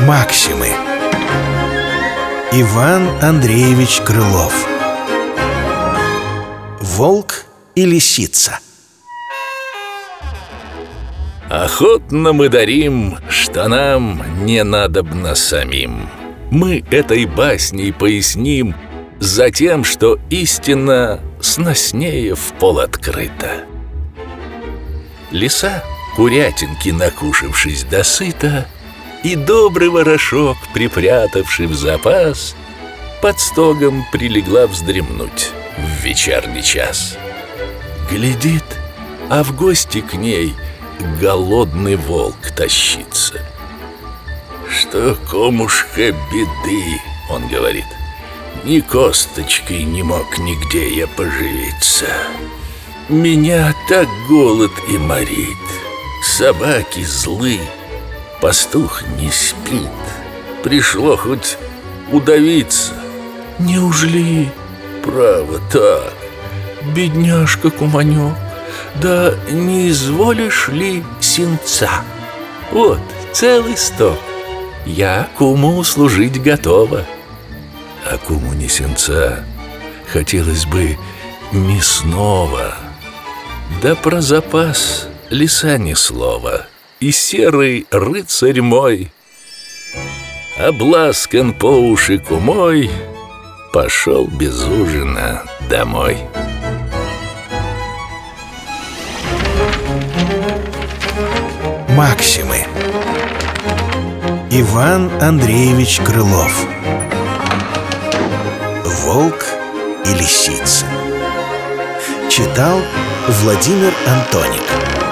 Максимы. Иван Андреевич Крылов. Волк и лисица. Охотно мы дарим, что нам не надобно самим. Мы этой басней поясним Затем, что истина сноснее в пол открыта Лиса, курятинки накушавшись досыта И добрый ворошок, припрятавший в запас Под стогом прилегла вздремнуть в вечерний час. Глядит, а в гости к ней голодный волк тащится. Что, комушка, беды, он говорит. Ни косточкой не мог нигде я поживиться Меня так голод и морит Собаки злы, пастух не спит Пришло хоть удавиться Неужели право так? Бедняжка Куманек, да не изволишь ли сенца? Вот, целый сток. Я куму служить готова. А куму не сенца, хотелось бы мясного. Да про запас лиса ни слова. И серый рыцарь мой, обласкан по уши кумой, пошел без ужина домой. Максимы Иван Андреевич Крылов Волк и лисица Читал Владимир Антоник